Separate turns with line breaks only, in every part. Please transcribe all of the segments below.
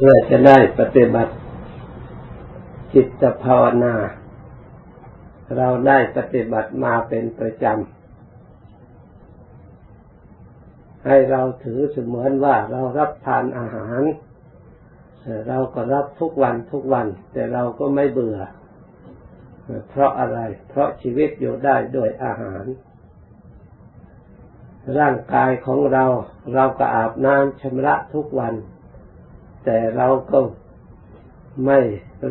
เพื่อจะได้ปฏิบัติจิตภาวนา เราได้ปฏิบัติมาเป็นประจำ ให้เราถือเสมือนว่าเรารับทานอาหาร เราก็รับทุกวันทุกวัน แต่เราก็ไม่เบื่อ เพราะอะไร เพราะชีวิตอยู่ได้ด้วยอาหาร ร่างกายของเราเราก็อาบน้ำชำระทุกวัน แต่เราก็ไม่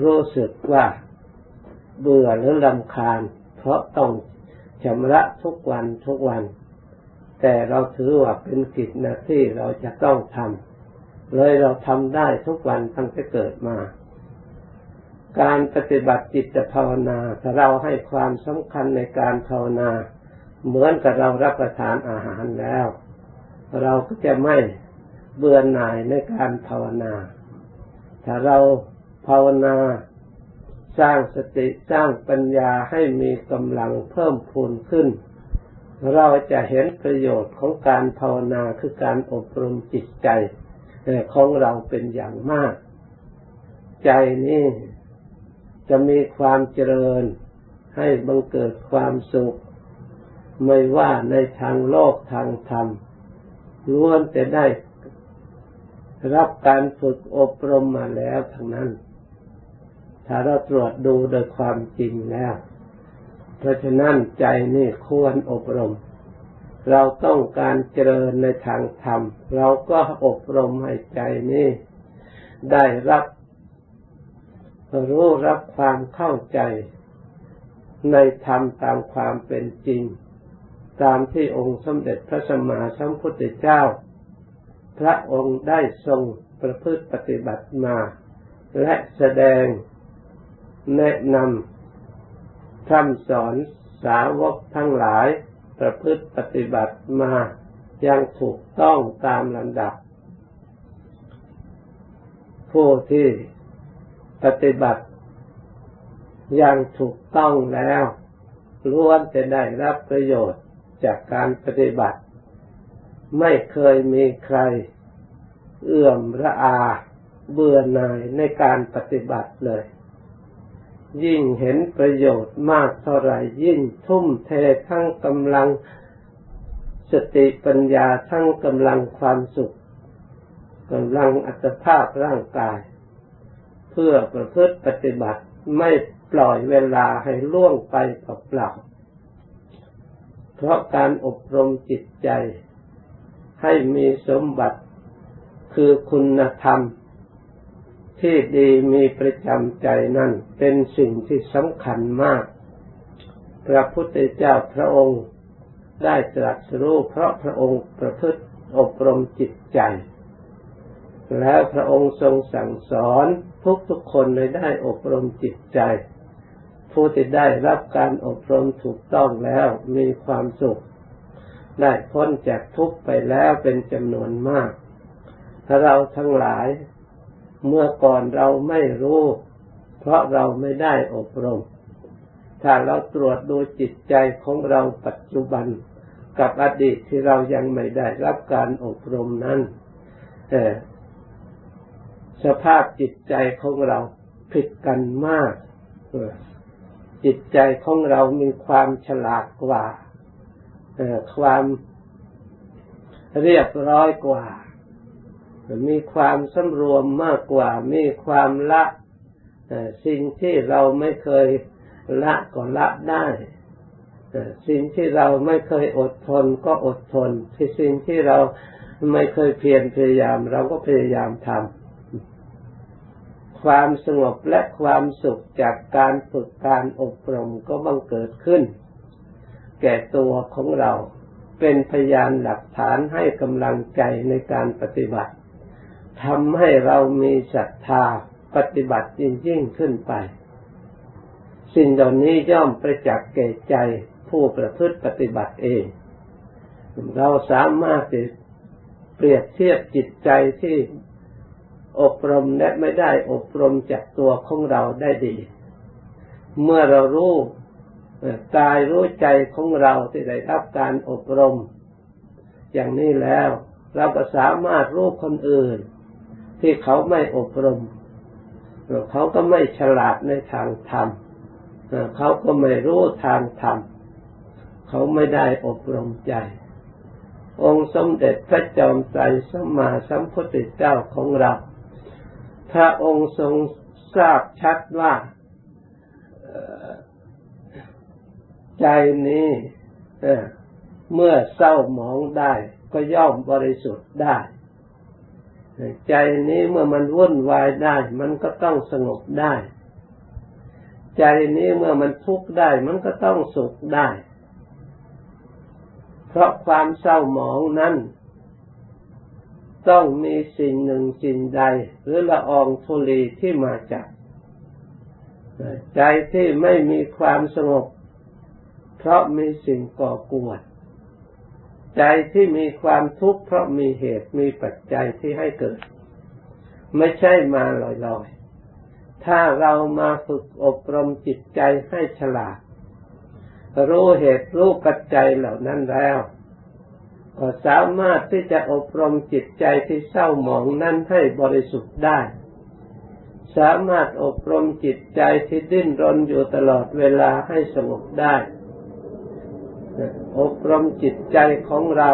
รู้สึกว่าเบื่อหรือลำคาญ เพราะต้องชำระทุกวันทุกวัน แต่เราถือว่าเป็นกิจหน้าที่เราจะต้องทำเลยเราทำได้ทุกวันตั้งแต่เกิดมา การปฏิบัติจิตภาวนาถ้าเราให้ความสำคัญในการภาวนา เหมือนกับเรารับประทานอาหารแล้ว เราก็จะไม่เบื่อหน่ายในการภาวนา ถ้าเราภาวนาสร้างสติสร้างปัญญาให้มีกำลังเพิ่มพูนขึ้น เราจะเห็นประโยชน์ของการภาวนาคือการอบรมจิตใจของเราเป็นอย่างมาก ใจนี้จะมีความเจริญให้บังเกิดความสุข ไม่ว่าในทางโลกทางธรรมล้วนแต่ได้ รับการฝึกอบรมมาแล้วทั้งนั้น ถ้าเราตรวจดูโดยความจริงแล้ว เพราะฉะนั้นใจนี่ควรอบรม เราต้องการเจริญในทางธรรม เราก็อบรมให้ใจนี้ได้รับรู้รับความเข้าใจในธรรมตามความเป็นจริง ตามที่องค์สมเด็จพระสัมมาสัมพุทธเจ้า พระองค์ได้ทรงประพฤติปฏิบัติมา และแสดงแนะนำคำสอนสาวกทั้งหลายประพฤติปฏิบัติมาอยังถูกต้องตามลำดับ ผู้ที่ปฏิบัติอยังถูกต้องแล้วล้วนจะได้รับประโยชน์จากการปฏิบัติ ไม่เคยมีใครเอื้อมระอาเบื่อหน่ายในการปฏิบัติเลย ยิ่งเห็นประโยชน์มากเท่าไหร่ยิ่งทุ่มเททั้งกำลังสติปัญญาทั้งกำลังความสุขกำลังอัตภาพร่างกาย เพื่อประพฤติปฏิบัติไม่ปล่อยเวลาให้ล่วงไปเปล่าเพราะการอบรมจิตใจ ให้มีสมบัติคือคุณธรรม ที่ดีมีประจำใจนั่นเป็นสิ่งที่สำคัญมาก พระพุทธเจ้าพระองค์ได้ตรัสรู้เพราะพระองค์ประพฤติอบรมจิตใจ แล้วพระองค์ทรงสั่งสอนทุกทุกคนเลยได้อบรมจิตใจ ผู้ที่ได้รับการอบรมถูกต้องแล้วมีความสุข ได้พ้นจากทุกข์ไปแล้วเป็นจำนวนมาก ถ้าเราทั้งหลายเมื่อก่อนเราไม่รู้ เพราะเราไม่ได้อบรม ถ้าเราตรวจดูจิตใจของเราปัจจุบันกับอดีตที่เรายังไม่ได้รับการอบรมนั้นแต่สภาพจิตใจของเราผิดกันมาก จิตใจของเรามีความฉลาดกว่า ความเรียบร้อยกว่า มีความสำรวมมากกว่า มีความละสิ่งที่เราไม่เคยละก็ละได้สิ่งที่เราไม่เคยอดทนก็อดทน ที่สิ่งที่เราไม่เคยเพียรพยายาม เราก็พยายามทำความสงบและความสุขจากการฝึกการอบรมก็บังเกิดขึ้น แก่ตัวของเรา เป็นพยานหลักฐานให้กำลังใจในการปฏิบัติทำให้เรามีศรัทธาปฏิบัติยิ่งยิ่งขึ้นไป สิ่งเหล่านี้ย่อมประจักษ์แก่ใจผู้ประพฤติปฏิบัติเอง เราสามารถเปรียบเทียบจิตใจที่อบรมและไม่ได้อบรมจากตัวของเราได้ดี เมื่อเรารู้ กายรู้ใจของเราที่ได้รับการอบรม อย่างนี้แล้ว เราก็สามารถรู้คนอื่น ที่เขาไม่อบรมเขาก็ไม่ฉลาดในทางธรรมเขาก็ไม่รู้ทางธรรมเขาไม่ได้อบรมใจ องค์สมเด็จพระจอมไตรสัมมาสัมพุทธเจ้าของเรา พระองค์ทรงทราบชัดว่า ใจนี้เมื่อเศร้าหมองได้ก็ย่อมบริสุทธิ์ได้ ใจนี้เมื่อมันวุ่นวายได้ มันก็ต้องสงบได้ ใจนี้เมื่อมันทุกข์ได้ มันก็ต้องสุขได้ เพราะความเศร้าหมองนั้น ต้องมีสิ่งหนึ่งสิ่งใด หรือละอองธุลีที่มาจาก ใจที่ไม่มีความสงบ เพราะมีสิ่งก่อกวนใจที่มีความทุกข์เพราะมีเหตุมีปัจจัยที่ให้เกิด ไม่ใช่มาลอยๆ ถ้าเรามาฝึกอบรมจิตใจให้ฉลาด รู้เหตุรู้ปัจจัยเหล่านั้นแล้ว ก็สามารถที่จะอบรมจิตใจที่เศร้าหมองนั้นให้บริสุทธิ์ได้ สามารถอบรมจิตใจที่ดิ้นรนอยู่ตลอดเวลาให้สงบได้ อบรมจิตใจของเรา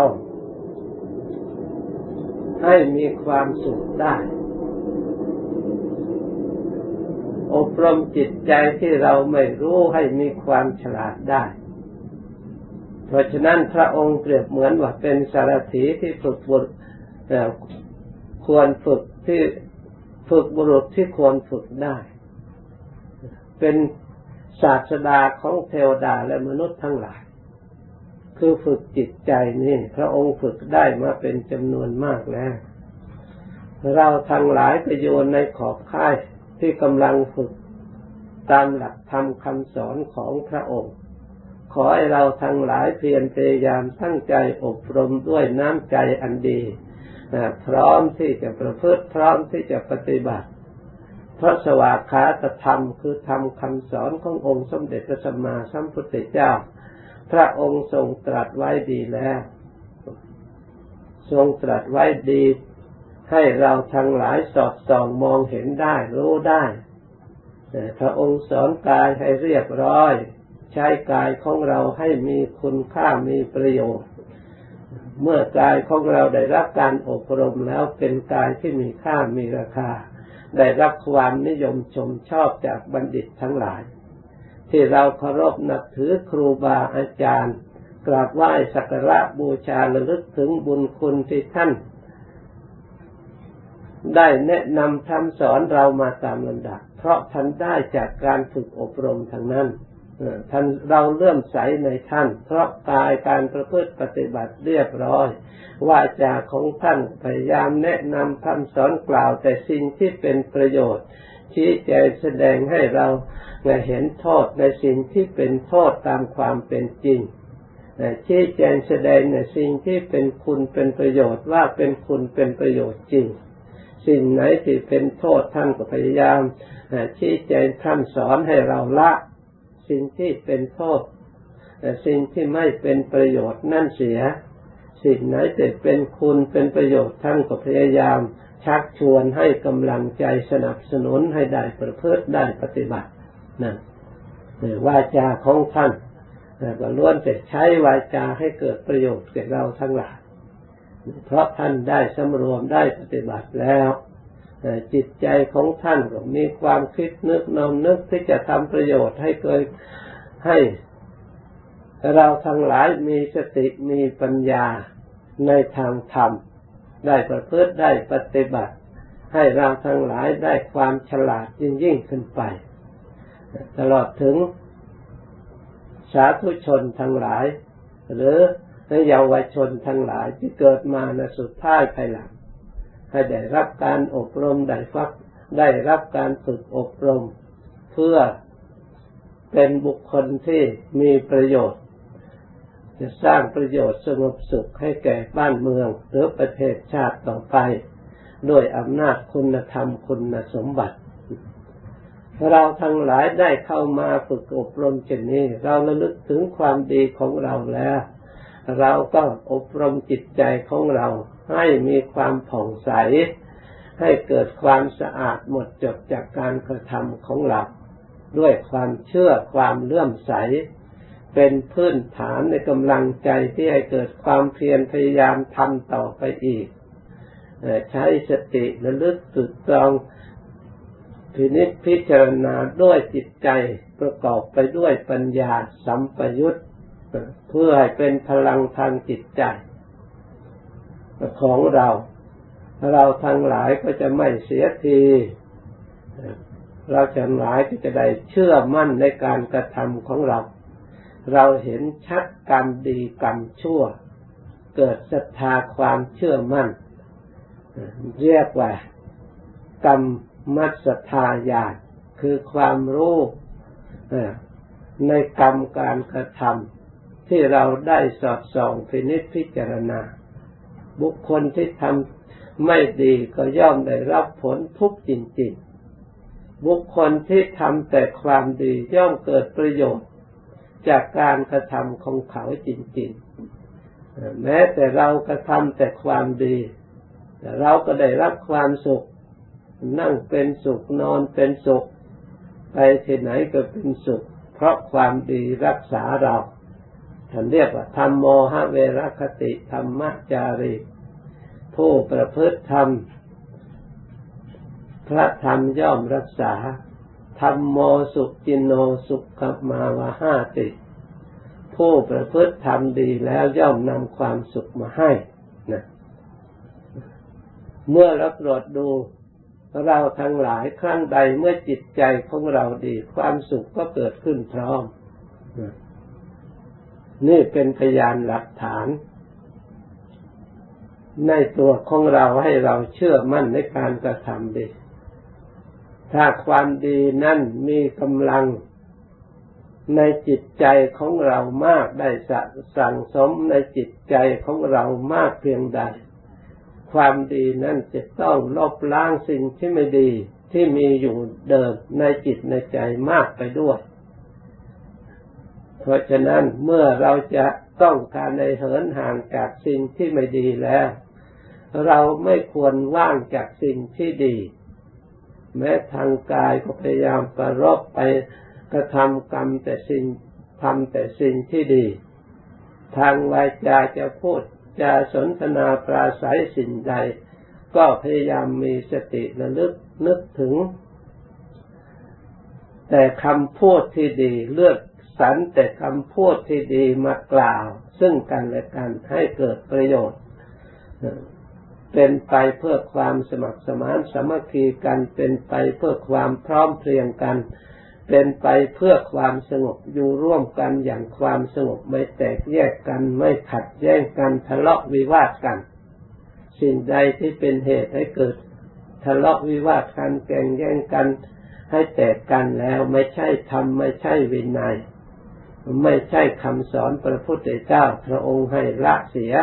ให้มีความสุขได้ อบรมจิตใจที่เราไม่รู้ให้มีความฉลาดได้ เพราะฉะนั้นพระองค์เปรียบเหมือนว่าเป็นสารถีที่ฝึกบุตรควรฝึกที่ฝึกบุรุษที่ควรฝึกได้ เป็นศาสดาของเทวดาและมนุษย์ทั้งหลาย คือฝึกจิตใจนี่ พระองค์ฝึกได้มาเป็นจำนวนมากแล้ว เราทั้งหลายไปโยนในขอบค่ายที่กำลังฝึกตามหลักธรรมคำสอนของพระองค์ ขอให้เราทั้งหลายเพียรพยายามตั้งใจอบรมด้วยน้ำใจอันดีพร้อมที่จะประพฤติพร้อมที่จะปฏิบัติเพราะสวากขาตธรรมคือธรรมคำสอนขององค์สมเด็จพระสัมมาสัมพุทธเจ้า พระองค์ทรงตรัสไว้ดีแล้ว ทรงตรัสไว้ดี ให้เราทั้งหลายสอดส่องมองเห็นได้รู้ได้พระองค์สอนกายให้เรียบร้อย ใช้กายของเราให้มีคุณค่ามีประโยชน์ เมื่อกายของเราได้รับการอบรมแล้วเป็นกายที่มีค่ามีราคา ได้รับความนิยมชมชอบจากบัณฑิตทั้งหลาย ที่เราเคารพนับถือครูบาอาจารย์ กราบไหว้สักการะบูชาระลึกถึงบุญคุณที่ท่าน ได้แนะนำทำสอนเรามาตามลำดับ เพราะท่านได้จากการฝึกอบรมทางนั้นท่านเราเลื่อมใสในท่าน เพราะกายการประพฤติปฏิบัติเรียบร้อยว่าจาของท่านพยายามแนะนำคำสอนกล่าวแต่สิ่งที่เป็นประโยชน์ ชี้แจงแสดงให้เราเห็นโทษในสิ่งที่เป็นโทษตามความเป็นจริงชี้แจงแสดงในสิ่งที่เป็นคุณเป็นประโยชน์ว่าเป็นคุณเป็นประโยชน์จริง สิ่งไหนที่เป็นโทษท่านก็พยายามชี้แจงท่านสอนให้เราละ สิ่งที่เป็นโทษสิ่งที่ไม่เป็นประโยชน์นั่นเสีย สิ่งไหนที่เป็นคุณเป็นประโยชน์ท่านก็พยายาม ชักชวนให้กำลังใจสนับสนุนให้ได้ประพฤติได้ปฏิบัตินั่นวาจาของท่านก็ล้วนแต่ใช้วาจาให้เกิดประโยชน์แก่เราทั้งหลายเพราะท่านได้สำรวมได้ปฏิบัติแล้วจิตใจของท่านก็มีความคิดนึกนอมนึกที่จะทำประโยชน์ให้เกิดให้เราทั้งหลายมีสติมีปัญญาในทางธรรม ได้ประพฤติได้ปฏิบัติ ให้เราทั้งหลายได้ความฉลาดยิ่งยิ่งขึ้นไป ตลอดถึงสาธุชนทั้งหลาย หรือเยาวชนทั้งหลายที่เกิดมาในสุดท้ายภายหลัง ให้ได้รับการอบรมได้ฟักได้รับการฝึกอบรม เพื่อเป็นบุคคลที่มีประโยชน์ จะสร้างประโยชน์สงบสุขให้แก่บ้านเมือง หรือประเทศชาติต่อไป ด้วยอำนาจคุณธรรมคุณสมบัติ เราทั้งหลายได้เข้ามาฝึกอบรมเช่นนี้ เราระลึกถึงความดีของเราแล้ว เราก็อบรมจิตใจของเราให้มีความผ่องใส ให้เกิดความสะอาดหมดจดจากการกระทำของเรา ด้วยความเชื่อความเลื่อมใส เป็นพื้นฐานในกำลังใจที่ให้เกิดความเพียรพยายามทำต่อไปอีก ใช้สติระลึกสุดตรองพินิจพิจารณาด้วยจิตใจประกอบไปด้วยปัญญาสัมปยุตเพื่อให้เป็นพลังทางจิตใจของเรา เราทั้งหลายก็จะไม่เสียที เราจะหลายก็จะได้เชื่อมั่นในการกระทำของเรา เราเห็นชัดกรรมดีกรรมชั่ว เกิดศรัทธาความเชื่อมั่น เรียกว่ากรรมมัสธาญาณคือความรู้ในกรรมการกระทำที่เราได้สอดส่องพินิจพิจารณา บุคคลที่ทำไม่ดีก็ย่อมได้รับผลทุกข์จริง ๆ บุคคลที่ทำแต่ความดีย่อมเกิดประโยชน์ จากการกระทำของเขาจริงๆ แม้แต่เรากระทำแต่ความดี แต่เราก็ได้รับความสุข นั่งเป็นสุขนอนเป็นสุข ไปที่ไหนก็เป็นสุข เพราะความดีรักษาเราท่านเรียกว่าธรรมโมหะเวรคติธรรมจารีผู้ประพฤติธรรม พระธรรมย่อมรักษา รรมโมสุจินโนสุขมาวาห้าติผู้ประพฤติธรรมดีแล้วย่อมนำความสุขมาให้นะเมื่อเราตรวจดูเราทั้งหลายครั้งใดเมื่อจิตใจของเราดี ความสุขก็เกิดขึ้นพร้อม นี่เป็นพยานหลักฐาน ในตัวของเราให้เราเชื่อมั่นในการกระทำดี ถ้าความดีนั่นมีกำลังในจิตใจของเรามากได้สั่งสมในจิตใจของเรามากเพียงใด ความดีนั่นจะต้องลบล้างสิ่งที่ไม่ดีที่มีอยู่เดิมในจิตในใจมากไปด้วย เพราะฉะนั้นเมื่อเราจะต้องการในเหินห่างจากสิ่งที่ไม่ดีแล้ว เราไม่ควรว่างจากสิ่งที่ดี แม้ทางกายก็พยายามประรบไปกระทำกรรมแต่สิ่งทำแต่สิ่งที่ดี ทางวาจาจะพูดจะสนทนาปราศัยสิ่งใด ก็พยายามมีสติระลึกนึกถึง แต่คำพูดที่ดีเลือกสรรแต่คำพูดที่ดีมากล่าว ซึ่งกันและกันให้เกิดประโยชน์ เป็นไปเพื่อความสมัครสมานสามัคคีกัน เป็นไปเพื่อความพร้อมเพรียงกัน เป็นไปเพื่อความสงบอยู่ร่วมกันอย่างความสงบไม่แตกแยกกันไม่ขัดแย้งกันทะเลาะวิวาทกัน สิ่งใดที่เป็นเหตุให้เกิด ทะเลาะวิวาทกันแก่งแย่งกัน ให้แตกกันแล้วไม่ใช่ธรรมไม่ใช่วินัย ไม่ใช่คำสอนพระพุทธเจ้าพระองค์ให้ละเสีย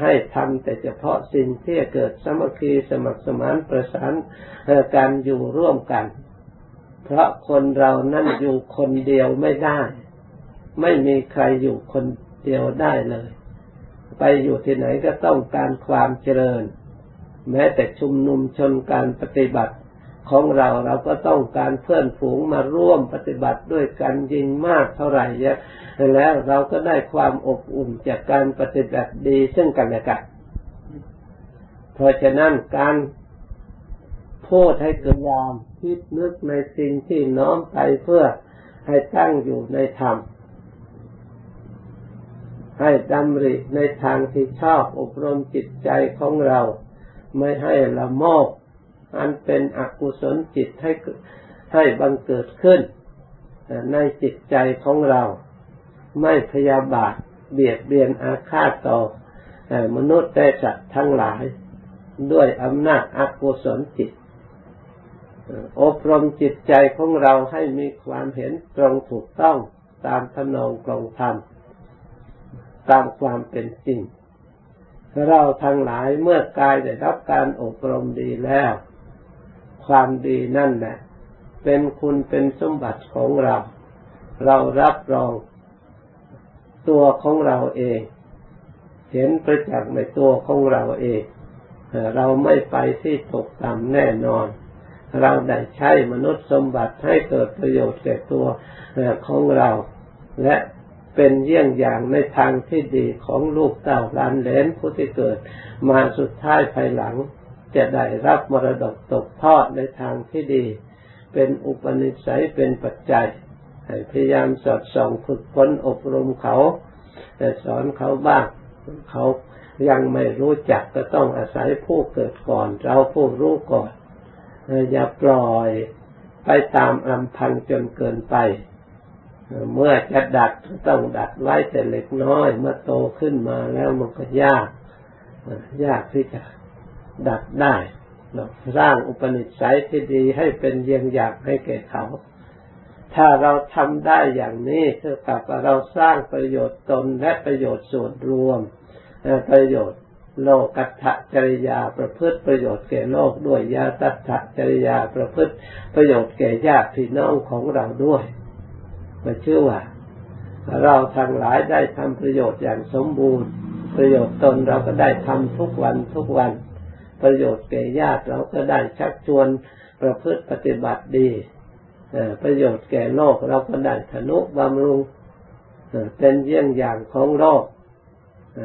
ให้ทำแต่เฉพาะสิ่งที่เกิดสมัคคีสมัครสมานประสานการอยู่ร่วมกัน เพราะคนเรานั่นอยู่คนเดียวไม่ได้ ไม่มีใครอยู่คนเดียวได้เลย ไปอยู่ที่ไหนก็ต้องการความเจริญ แม้แต่ชุมนุมชนการปฏิบัติ ของเราเราก็ต้องการเพื่อนฝูงมาร่วมปฏิบัติด้วยกันยิ่งมากเท่าไหร่เยอะแล้วเราก็ได้ความอบอุ่นจากการปฏิบัติดีซึ่งกันและกันเพราะฉะนั้นการพูดให้เกิดยามคิดนึกในสิ่งที่น้อมไปเพื่อให้ตั้งอยู่ในธรรมให้ดำริในทางที่ชอบอบรมจิตใจของเรา ไม่ให้ละโมบ อันเป็นอกุศลจิตให้ให้บังเกิดขึ้น ในจิตใจของเรา ไม่พยาบาทเบียดเบียนอาฆาตต่อมนุษย์ได้สัตว์ทั้งหลาย ด้วยอำนาจอกุศลจิต อบรมจิตใจของเราให้มีความเห็นตรงถูกต้องตามทนองกรงธรรมตามความเป็นจริง เราทั้งหลายเมื่อกายได้รับการอบรมดีแล้ว ความดีนั่นแหละ เป็นคุณเป็นสมบัติของเรา เรารับรองตัวของเราเอง เห็นประจักษ์ในตัวของเราเอง เราไม่ไปที่ตกต่ำแน่นอน เราได้ใช้มนุษย์สมบัติให้เกิดประโยชน์แก่ตัวของเรา และเป็นเยี่ยงอย่างในทางที่ดีของลูกเต่าล้านเลนผู้ที่เกิดมาสุดท้ายภายหลัง จะได้รับมรดกตกทอดในทางที่ดี เป็นอุปนิสัยเป็นปัจจัยพยายามสอดส่องฝึกฝนอบรมเขาแต่สอนเขาบ้างเขายังไม่รู้จักก็ต้องอาศัยผู้เกิดก่อน เราผู้รู้ก่อน อย่าปล่อยไปตามลำพังจนเกินไป เมื่อจะดัดต้องดัดไว้แต่เล็กน้อย เมื่อโตขึ้นมาแล้วมันก็ยาก ยากที่จะ ดัดได้สร้างอุปนิสัยที่ดีให้เป็นเยี่ยงอย่างให้แก่เขา ถ้าเราทำได้อย่างนี้เท่ากับเราสร้างประโยชน์ตนและประโยชน์ส่วนรวม ประโยชน์โลกัตถจริยาประพฤติประโยชน์แก่โลกด้วยยาตัตถจริยาประพฤติประโยชน์แก่ญาติพี่น้องของเราด้วยมาเชื่อว่า เราทั้งหลายได้ทำประโยชน์อย่างสมบูรณ์ ประโยชน์ตนเราก็ได้ทำทุกวันทุกวัน ประโยชน์แก่ญาติเราก็ได้ชักชวนประพฤติปฏิบัติดีประโยชน์แก่โลกเราก็ได้ธนุบำรุงเป็นเยี่ยงอย่างของโลก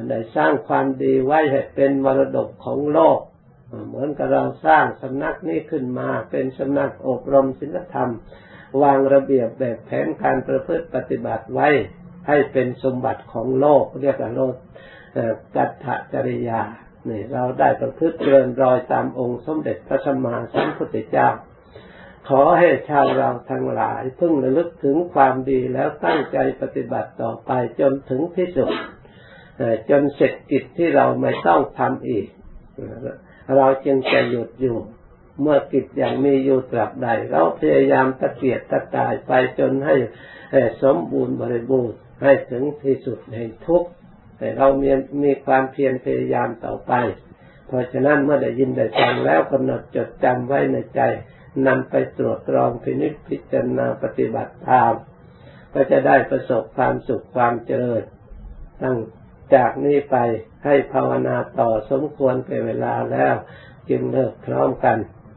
ได้สร้างความดีไว้ให้เป็นมรดกของโลก เหมือนกับเราสร้างสำนักนี้ขึ้นมาเป็นสำนักอบรมศีลธรรม วางระเบียบแบบแผนการประพฤติปฏิบัติไว้ ให้เป็นสมบัติของโลก เรียกว่าโลกกัตถจริยา นี่เราได้ประพฤติเดินรอยตามองค์สมเด็จพระสัมมาสัมพุทธเจ้า ขอให้ชาวเราทั้งหลายพึ่งระลึกถึงความดีแล้วตั้งใจปฏิบัติต่อไปจนถึงที่สุดจนเสร็จกิจที่เราไม่ต้องทำอีก เราจึงจะหยุดอยู่เมื่อกิจอยังมีอยู่ตราบใด เราพยายามตะเกียกตะกายไปจนให้สมบูรณ์บริบูรณ์ให้ถึงที่สุดแห่งทุกข์ แต่เรามีมีความเพียรพยายามต่อไป เพราะฉะนั้นเมื่อได้ยินได้ฟังแล้วกำหนดจดจำไว้ในใจนำไปตรวจตรองพินิจพิจารณาปฏิบัติตามก็จะได้ประสบความสุขความเจริญตั้งจากนี้ไปให้ภาวนาต่อสมควรเป็นเวลาแล้ว จึงเลิกพร้อมกัน